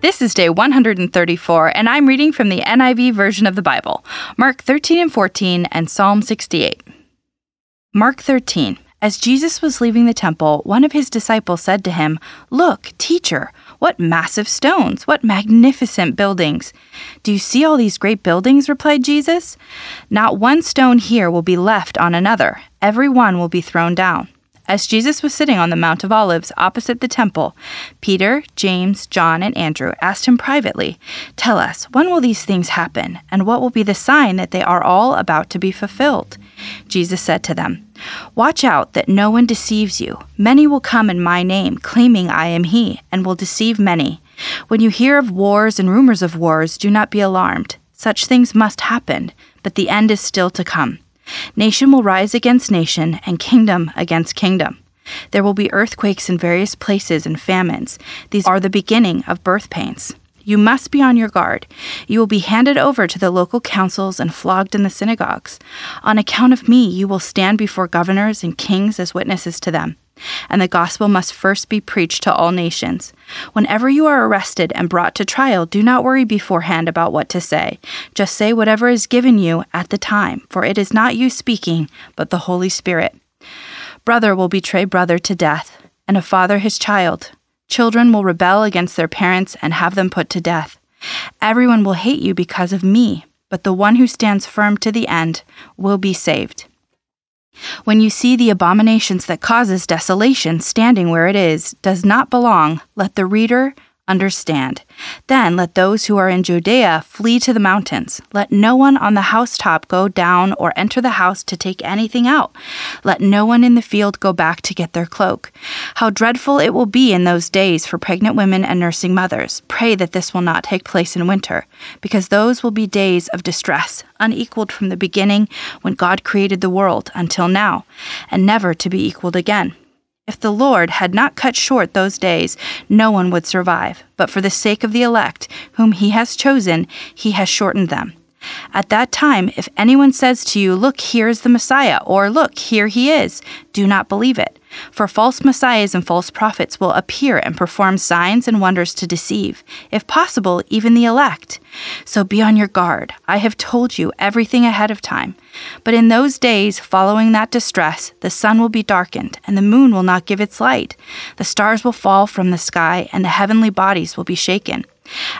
This is day 134, and I'm reading from the NIV version of the Bible, Mark 13 and 14, and Psalm 68. Mark 13. As Jesus was leaving the temple, one of his disciples said to him, Look, teacher, what massive stones, what magnificent buildings. Do you see all these great buildings? replied Jesus. Not one stone here will be left on another, every one will be thrown down. As Jesus was sitting on the Mount of Olives opposite the temple, Peter, James, John, and Andrew asked him privately, Tell us, when will these things happen, and what will be the sign that they are all about to be fulfilled? Jesus said to them, Watch out that no one deceives you. Many will come in my name, claiming I am he, and will deceive many. When you hear of wars and rumors of wars, do not be alarmed. Such things must happen, but the end is still to come. Nation will rise against nation, and kingdom against kingdom. There will be earthquakes in various places and famines. These are the beginning of birth pains. You must be on your guard. You will be handed over to the local councils and flogged in the synagogues. On account of me, you will stand before governors and kings as witnesses to them. And the gospel must first be preached to all nations. Whenever you are arrested and brought to trial, do not worry beforehand about what to say. Just say whatever is given you at the time, for it is not you speaking, but the Holy Spirit. Brother will betray brother to death, and a father his child. Children will rebel against their parents and have them put to death. Everyone will hate you because of me, but the one who stands firm to the end will be saved. When you see the abominations that causes desolation standing where it is, does not belong, let the reader understand. Then let those who are in Judea flee to the mountains. Let no one on the housetop go down or enter the house to take anything out. Let no one in the field go back to get their cloak. How dreadful it will be in those days for pregnant women and nursing mothers. Pray that this will not take place in winter, because those will be days of distress, unequaled from the beginning when God created the world until now, and never to be equaled again. If the Lord had not cut short those days, no one would survive. But for the sake of the elect, whom he has chosen, he has shortened them. At that time, if anyone says to you, Look, here is the Messiah, or Look, here he is, do not believe it. For false messiahs and false prophets will appear and perform signs and wonders to deceive, if possible, even the elect. So be on your guard. I have told you everything ahead of time. But in those days following that distress, the sun will be darkened, and the moon will not give its light. The stars will fall from the sky, and the heavenly bodies will be shaken.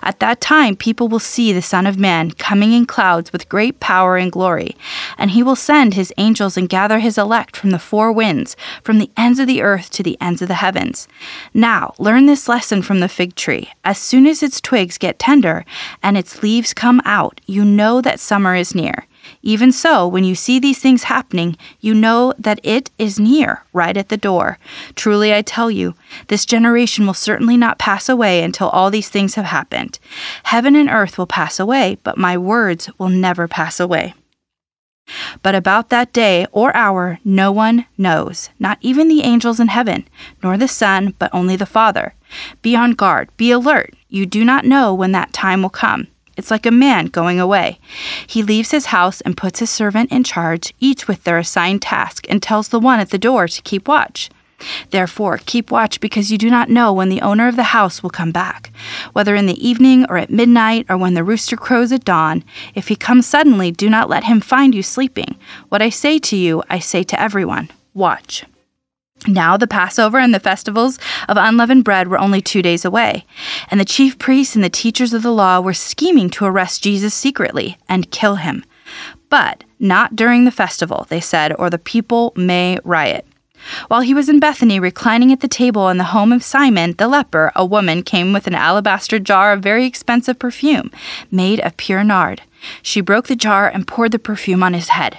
At that time, people will see the Son of Man coming in clouds with great power and glory, and he will send his angels and gather his elect from the four winds, from the ends of the earth to the ends of the heavens. Now, learn this lesson from the fig tree. As soon as its twigs get tender and its leaves come out, you know that summer is near. Even so, when you see these things happening, you know that it is near, right at the door. Truly, I tell you, this generation will certainly not pass away until all these things have happened. Heaven and earth will pass away, but my words will never pass away. But about that day or hour, no one knows, not even the angels in heaven, nor the Son, but only the Father. Be on guard, be alert. You do not know when that time will come. It's like a man going away. He leaves his house and puts his servant in charge, each with their assigned task, and tells the one at the door to keep watch. Therefore, keep watch because you do not know when the owner of the house will come back, whether in the evening or at midnight or when the rooster crows at dawn. If he comes suddenly, do not let him find you sleeping. What I say to you, I say to everyone watch. Now the Passover and the festivals of unleavened bread were only two days away, and the chief priests and the teachers of the law were scheming to arrest Jesus secretly and kill him. But not during the festival, they said, or the people may riot. While he was in Bethany reclining at the table in the home of Simon the leper, a woman came with an alabaster jar of very expensive perfume, made of pure nard. She broke the jar and poured the perfume on his head.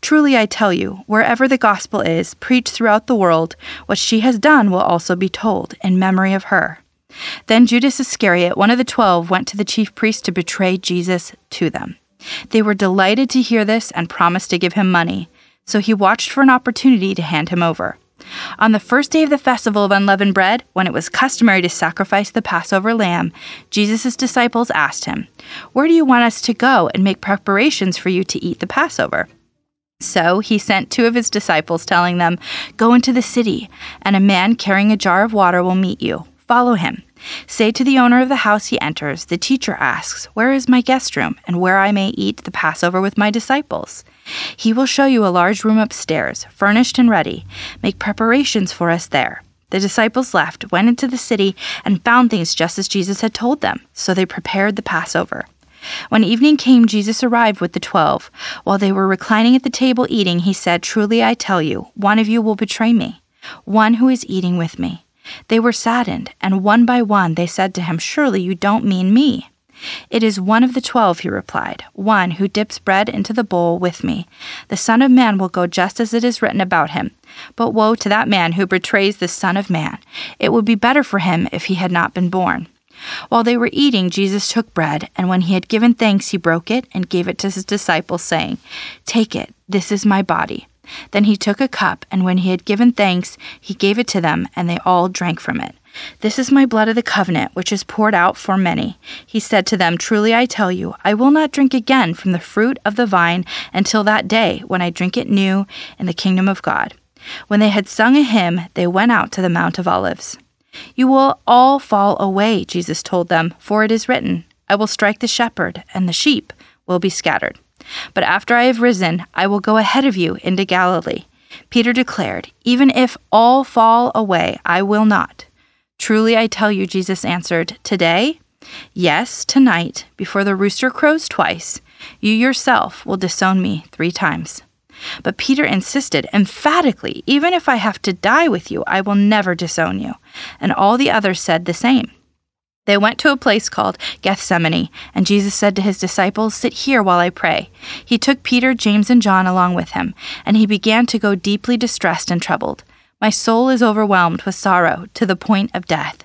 Truly I tell you, wherever the gospel is preached throughout the world, what she has done will also be told in memory of her. Then Judas Iscariot, one of the twelve, went to the chief priests to betray Jesus to them. They were delighted to hear this and promised to give him money, so he watched for an opportunity to hand him over. On the first day of the festival of unleavened bread, when it was customary to sacrifice the Passover lamb, Jesus' disciples asked him, Where do you want us to go and make preparations for you to eat the Passover? So he sent two of his disciples, telling them, Go into the city, and a man carrying a jar of water will meet you. Follow him. Say to the owner of the house he enters, The teacher asks, Where is my guest room, and where I may eat the Passover with my disciples? He will show you a large room upstairs, furnished and ready. Make preparations for us there. The disciples left, went into the city, and found things just as Jesus had told them. So they prepared the Passover. When evening came, Jesus arrived with the twelve. While they were reclining at the table eating, he said, Truly I tell you, one of you will betray me, one who is eating with me. They were saddened, and one by one they said to him, Surely you don't mean me. It is one of the twelve, he replied, one who dips bread into the bowl with me. The Son of Man will go just as it is written about him. But woe to that man who betrays the Son of Man! It would be better for him if he had not been born. While they were eating, Jesus took bread, and when he had given thanks, he broke it and gave it to his disciples, saying, Take it, this is my body. Then he took a cup, and when he had given thanks, he gave it to them, and they all drank from it. This is my blood of the covenant, which is poured out for many. He said to them, Truly I tell you, I will not drink again from the fruit of the vine until that day when I drink it new in the kingdom of God. When they had sung a hymn, they went out to the Mount of Olives. You will all fall away, Jesus told them, for it is written, I will strike the shepherd, and the sheep will be scattered. But after I have risen, I will go ahead of you into Galilee. Peter declared, Even if all fall away, I will not. Truly I tell you, Jesus answered, Today, yes, tonight, before the rooster crows twice, you yourself will disown me three times. But Peter insisted emphatically, Even if I have to die with you, I will never disown you. And all the others said the same. They went to a place called Gethsemane, and Jesus said to his disciples, Sit here while I pray. He took Peter, James, and John along with him, and he began to go deeply distressed and troubled. My soul is overwhelmed with sorrow to the point of death.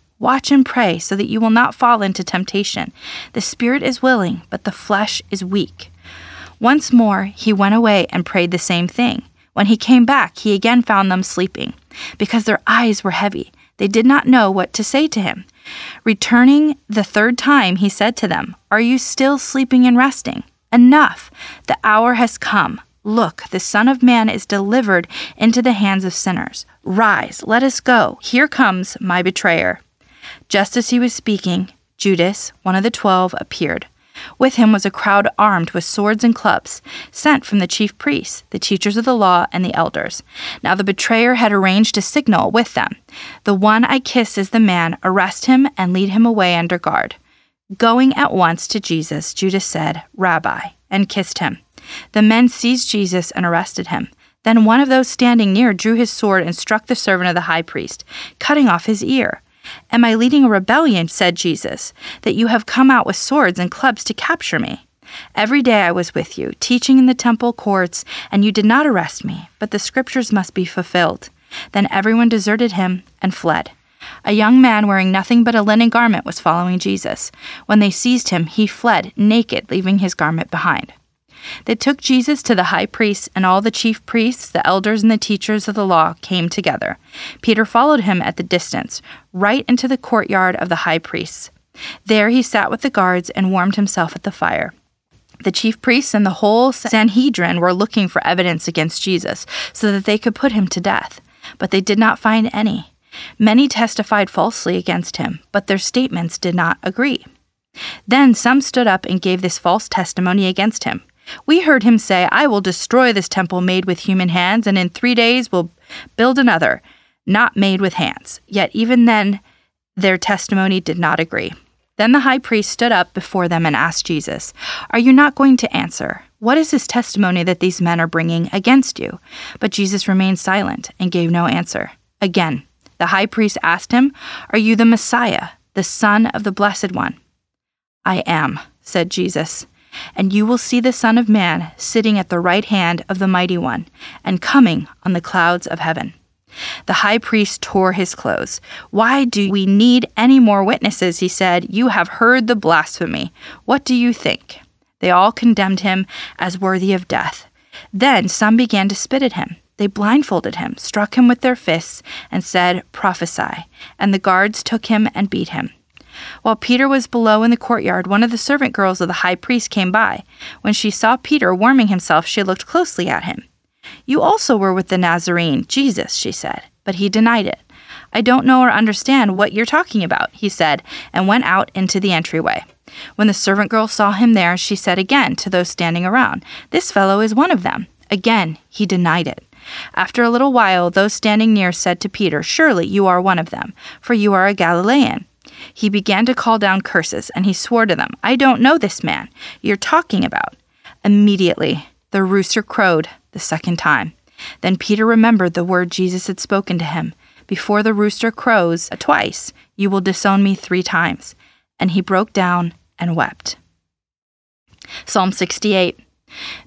Watch and pray so that you will not fall into temptation. The spirit is willing, but the flesh is weak. Once more, he went away and prayed the same thing. When he came back, he again found them sleeping. Because their eyes were heavy, they did not know what to say to him. Returning the third time, he said to them, Are you still sleeping and resting? Enough! The hour has come. Look, the Son of Man is delivered into the hands of sinners. Rise, let us go. Here comes my betrayer. Just as he was speaking, Judas, one of the twelve, appeared. With him was a crowd armed with swords and clubs, sent from the chief priests, the teachers of the law, and the elders. Now the betrayer had arranged a signal with them The one I kiss is the man, arrest him and lead him away under guard. Going at once to Jesus, Judas said, Rabbi, and kissed him. The men seized Jesus and arrested him. Then one of those standing near drew his sword and struck the servant of the high priest, cutting off his ear. Am I leading a rebellion, said Jesus, that you have come out with swords and clubs to capture me? Every day I was with you, teaching in the temple courts, and you did not arrest me, but the scriptures must be fulfilled. Then everyone deserted him and fled. A young man wearing nothing but a linen garment was following Jesus. When they seized him, he fled naked, leaving his garment behind. They took Jesus to the high priest, and all the chief priests, the elders, and the teachers of the law came together. Peter followed him at the distance, right into the courtyard of the high priests. There he sat with the guards and warmed himself at the fire. The chief priests and the whole Sanhedrin were looking for evidence against Jesus so that they could put him to death, but they did not find any. Many testified falsely against him, but their statements did not agree. Then some stood up and gave this false testimony against him. We heard him say, I will destroy this temple made with human hands, and in three days will build another, not made with hands. Yet even then, their testimony did not agree. Then the high priest stood up before them and asked Jesus, Are you not going to answer? What is this testimony that these men are bringing against you? But Jesus remained silent and gave no answer. Again, the high priest asked him, Are you the Messiah, the Son of the Blessed One? I am, said Jesus. And you will see the Son of Man sitting at the right hand of the Mighty One and coming on the clouds of heaven. The high priest tore his clothes. Why do we need any more witnesses? He said. You have heard the blasphemy. What do you think? They all condemned him as worthy of death. Then some began to spit at him. They blindfolded him, struck him with their fists, and said, Prophesy. And the guards took him and beat him. While Peter was below in the courtyard, one of the servant girls of the high priest came by. When she saw Peter warming himself, she looked closely at him. You also were with the Nazarene, Jesus, she said. But he denied it. I don't know or understand what you're talking about, he said, and went out into the entryway. When the servant girl saw him there, she said again to those standing around, This fellow is one of them. Again, he denied it. After a little while, those standing near said to Peter, Surely you are one of them, for you are a Galilean. He began to call down curses, and he swore to them, I don't know this man you're talking about. Immediately, the rooster crowed the second time. Then Peter remembered the word Jesus had spoken to him Before the rooster crows twice, you will disown me three times. And he broke down and wept. Psalm 68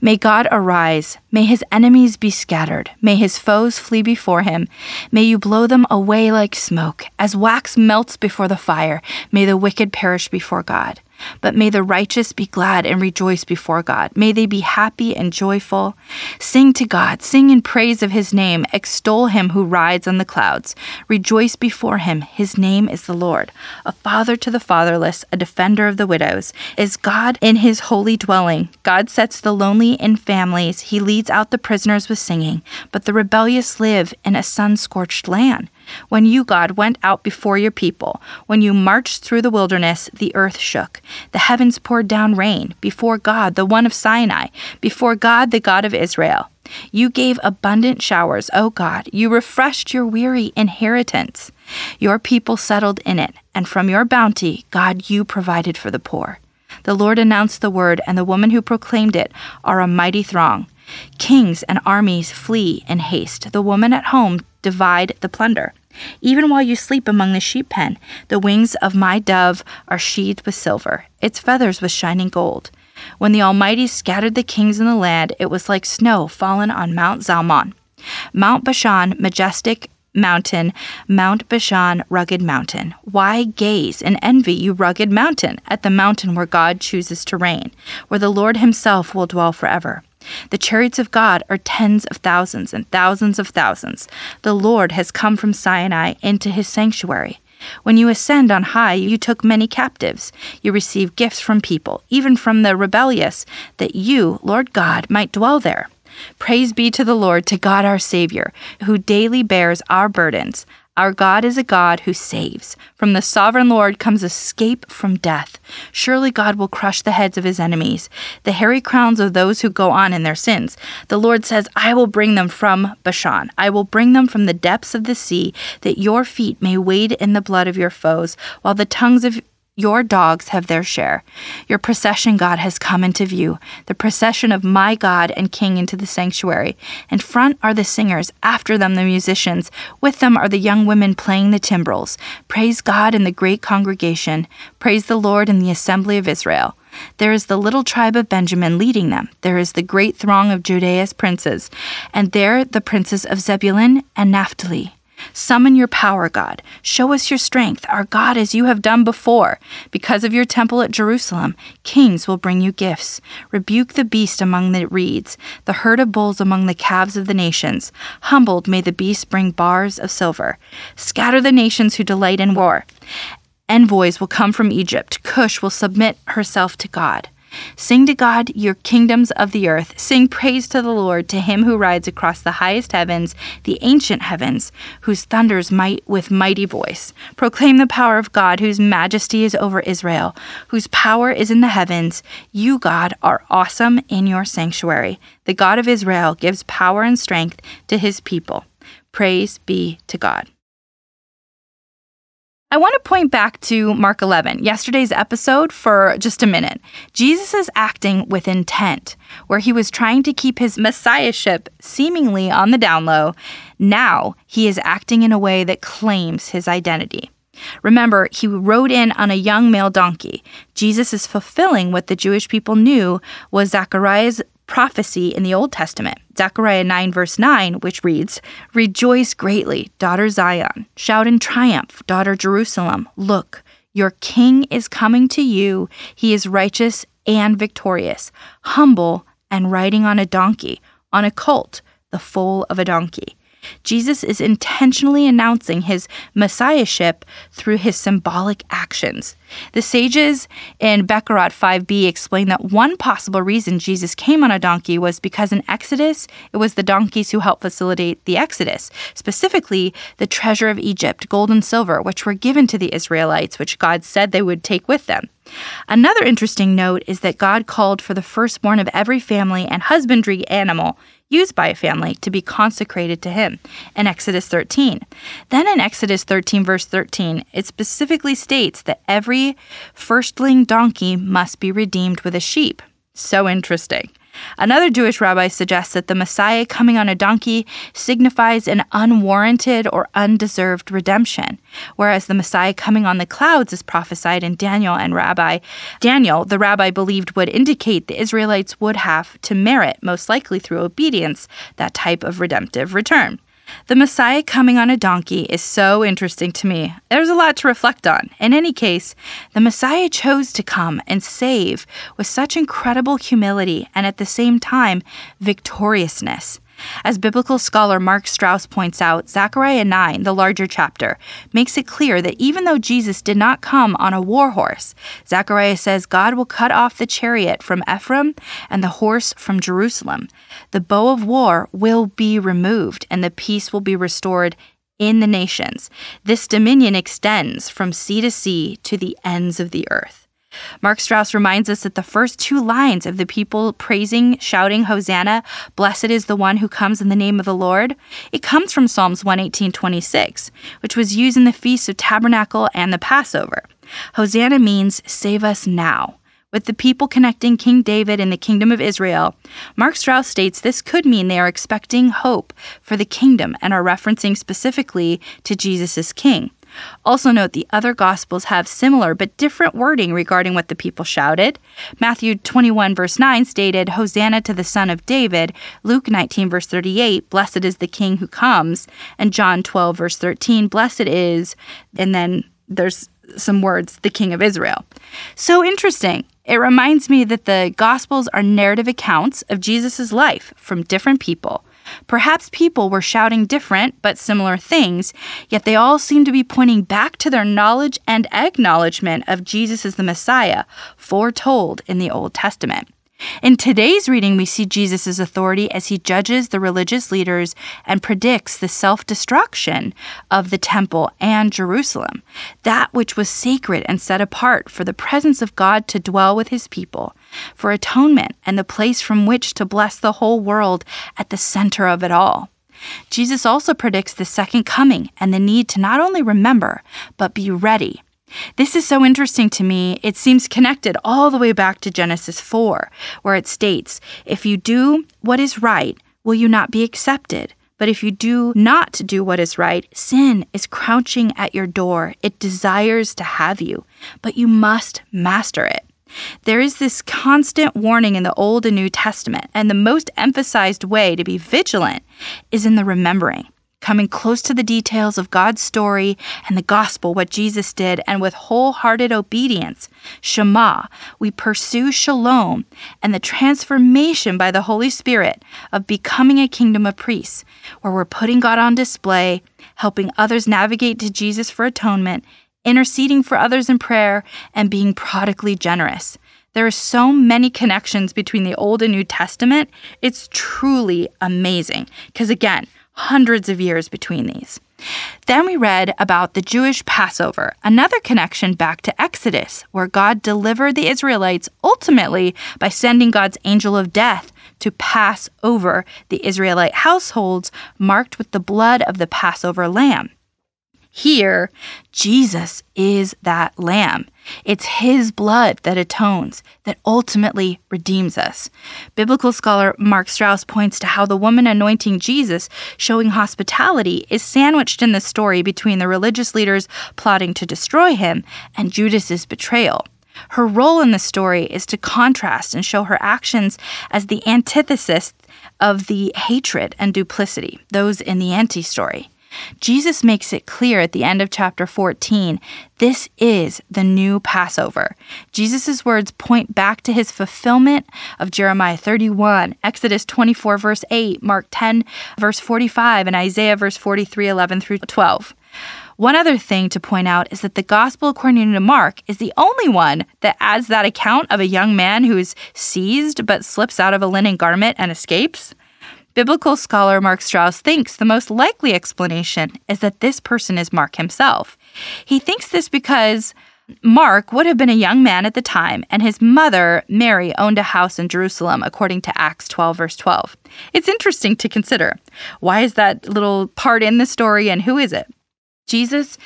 May God arise. May his enemies be scattered. May his foes flee before him. May you blow them away like smoke. As wax melts before the fire, may the wicked perish before God. But may the righteous be glad and rejoice before God. May they be happy and joyful. Sing to God, sing in praise of his name, extol him who rides on the clouds. Rejoice before him, his name is the Lord. A father to the fatherless, a defender of the widows. Is God in his holy dwelling? God sets the lonely in families, he leads out the prisoners with singing. But the rebellious live in a sun scorched land. When you, God, went out before your people, when you marched through the wilderness, the earth shook. The heavens poured down rain before God, the one of Sinai, before God, the God of Israel. You gave abundant showers, O God. You refreshed your weary inheritance. Your people settled in it, and from your bounty, God, you provided for the poor. The Lord announced the word, and the woman who proclaimed it are a mighty throng. Kings and armies flee in haste. The woman at home divide the plunder. Even while you sleep among the sheep pen, the wings of my dove are sheathed with silver, its feathers with shining gold. When the Almighty scattered the kings in the land, it was like snow fallen on Mount Zalmon. Mount Bashan, majestic mountain, Mount Bashan, rugged mountain. Why gaze and envy, you rugged mountain, at the mountain where God chooses to reign, where the Lord himself will dwell forever? The chariots of God are tens of thousands and thousands of thousands. The Lord has come from Sinai into his sanctuary. When you ascend on high, you took many captives. You received gifts from people, even from the rebellious, that you, Lord God, might dwell there. Praise be to the Lord, to God our Savior, who daily bears our burdens. Our God is a God who saves. From the sovereign Lord comes escape from death. Surely God will crush the heads of his enemies, the hairy crowns of those who go on in their sins. The Lord says, I will bring them from Bashan. I will bring them from the depths of the sea, that your feet may wade in the blood of your foes, while the tongues of your dogs have their share. Your procession, God, has come into view, the procession of my God and King into the sanctuary. In front are the singers, after them the musicians, with them are the young women playing the timbrels. Praise God in the great congregation, praise the Lord in the assembly of Israel. There is the little tribe of Benjamin leading them. There is the great throng of Judah's princes, and there the princes of Zebulun and Naphtali. Summon your power, God. Show us your strength, our God, as you have done before. Because of your temple at Jerusalem, kings will bring you gifts. Rebuke the beast among the reeds, the herd of bulls among the calves of the nations. Humbled may the beast bring bars of silver. Scatter the nations who delight in war. Envoys will come from Egypt. Cush will submit herself to God. Sing to God, your kingdoms of the earth. Sing praise to the Lord, to him who rides across the highest heavens, the ancient heavens, whose thunders might with mighty voice. Proclaim the power of God, whose majesty is over Israel, whose power is in the heavens. You, God, are awesome in your sanctuary. The God of Israel gives power and strength to his people. Praise be to God. I want to point back to Mark 11, yesterday's episode, for just a minute. Jesus is acting with intent, where he was trying to keep his messiahship seemingly on the down low. Now he is acting in a way that claims his identity. Remember, he rode in on a young male donkey. Jesus is fulfilling what the Jewish people knew was Zechariah's prophecy in the Old Testament, Zechariah 9, verse 9, which reads, Rejoice greatly, daughter Zion. Shout in triumph, daughter Jerusalem. Look, your king is coming to you. He is righteous and victorious, humble and riding on a donkey, on a colt, the foal of a donkey. Jesus is intentionally announcing his messiahship through his symbolic actions. The sages in Bechorot 5b explain that one possible reason Jesus came on a donkey was because in Exodus, it was the donkeys who helped facilitate the Exodus, specifically the treasure of Egypt, gold and silver, which were given to the Israelites, which God said they would take with them. Another interesting note is that God called for the firstborn of every family and husbandry animal used by a family to be consecrated to him in Exodus 13. Then in Exodus 13, verse 13, it specifically states that every firstling donkey must be redeemed with a sheep. So interesting. Another Jewish rabbi suggests that the Messiah coming on a donkey signifies an unwarranted or undeserved redemption, whereas the Messiah coming on the clouds is prophesied in Daniel and Rabbi Daniel, the rabbi believed would indicate the Israelites would have to merit, most likely through obedience, that type of redemptive return. The Messiah coming on a donkey is so interesting to me. There's a lot to reflect on. In any case, the Messiah chose to come and save with such incredible humility and at the same time victoriousness. As biblical scholar Mark Strauss points out, Zechariah 9, the larger chapter, makes it clear that even though Jesus did not come on a war horse, Zechariah says God will cut off the chariot from Ephraim and the horse from Jerusalem. The bow of war will be removed and the peace will be restored in the nations. This dominion extends from sea to sea to the ends of the earth. Mark Strauss reminds us that the first two lines of the people praising, shouting, Hosanna, blessed is the one who comes in the name of the Lord, it comes from Psalms 118:26, which was used in the Feast of Tabernacle and the Passover. Hosanna means save us now. With the people connecting King David and the kingdom of Israel, Mark Strauss states this could mean they are expecting hope for the kingdom and are referencing specifically to Jesus as king. Also, note the other Gospels have similar but different wording regarding what the people shouted. Matthew 21, verse 9 stated, Hosanna to the Son of David. Luke 19, verse 38, Blessed is the King who comes. And John 12, verse 13, Blessed is, and then there's some words, the King of Israel. So interesting. It reminds me that the Gospels are narrative accounts of Jesus' life from different people. Perhaps people were shouting different but similar things, yet they all seemed to be pointing back to their knowledge and acknowledgement of Jesus as the Messiah, foretold in the Old Testament. In today's reading, we see Jesus' authority as he judges the religious leaders and predicts the self destruction of the temple and Jerusalem, that which was sacred and set apart for the presence of God to dwell with his people, for atonement and the place from which to bless the whole world at the center of it all. Jesus also predicts the second coming and the need to not only remember, but be ready this is so interesting to me. It seems connected all the way back to Genesis 4, where it states, If you do what is right, will you not be accepted? But if you do not do what is right, sin is crouching at your door. It desires to have you, but you must master it. There is this constant warning in the Old and New Testament, and the most emphasized way to be vigilant is in the remembering. Coming close to the details of God's story and the gospel, what Jesus did, and with wholehearted obedience, Shema, we pursue shalom and the transformation by the Holy Spirit of becoming a kingdom of priests, where we're putting God on display, helping others navigate to Jesus for atonement, interceding for others in prayer, and being prodigally generous. There are so many connections between the Old and New Testament. It's truly amazing. Because again, hundreds of years between these. Then we read about the Jewish Passover, another connection back to Exodus, where God delivered the Israelites ultimately by sending God's angel of death to pass over the Israelite households marked with the blood of the Passover lamb. Here, Jesus is that lamb. It's his blood that atones, that ultimately redeems us. Biblical scholar Mark Strauss points to how the woman anointing Jesus, showing hospitality, is sandwiched in the story between the religious leaders plotting to destroy him and Judas's betrayal. Her role in the story is to contrast and show her actions as the antithesis of the hatred and duplicity, those in the anti story. Jesus makes it clear at the end of chapter 14 this is the new Passover. Jesus' words point back to his fulfillment of Jeremiah 31, Exodus 24, verse 8, Mark 10, verse 45, and Isaiah verse 43, 11 through 12. One other thing to point out is that the Gospel according to Mark is the only one that adds that account of a young man who is seized but slips out of a linen garment and escapes. Biblical scholar Mark Strauss thinks the most likely explanation is that this person is Mark himself. He thinks this because Mark would have been a young man at the time, and his mother, Mary, owned a house in Jerusalem, according to Acts 12, verse 12. It's interesting to consider. Why is that little part in the story, and who is it? Jesus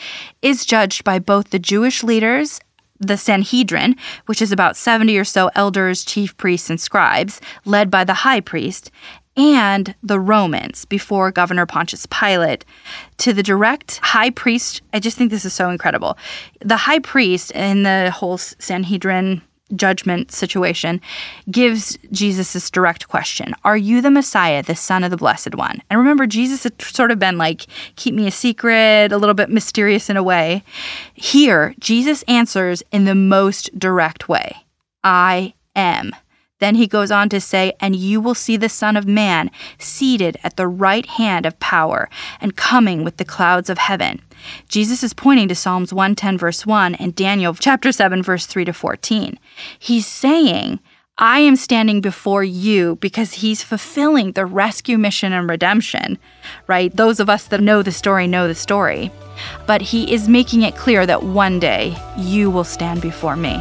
is judged by both the Jewish leaders the Sanhedrin, which is about 70 or so elders, chief priests, and scribes, led by the high priest, and the Romans before Governor Pontius Pilate to the direct high priest. I just think this is so incredible. The high priest in the whole Sanhedrin judgment situation gives Jesus this direct question Are you the Messiah, the Son of the Blessed One? And remember, Jesus had sort of been like, Keep me a secret, a little bit mysterious in a way. Here, Jesus answers in the most direct way I am. Then he goes on to say, And you will see the Son of Man seated at the right hand of power and coming with the clouds of heaven. Jesus is pointing to Psalms 110, verse 1, and Daniel chapter 7, verse 3 to 14. He's saying, I am standing before you because he's fulfilling the rescue mission and redemption, right? Those of us that know the story know the story. But he is making it clear that one day you will stand before me.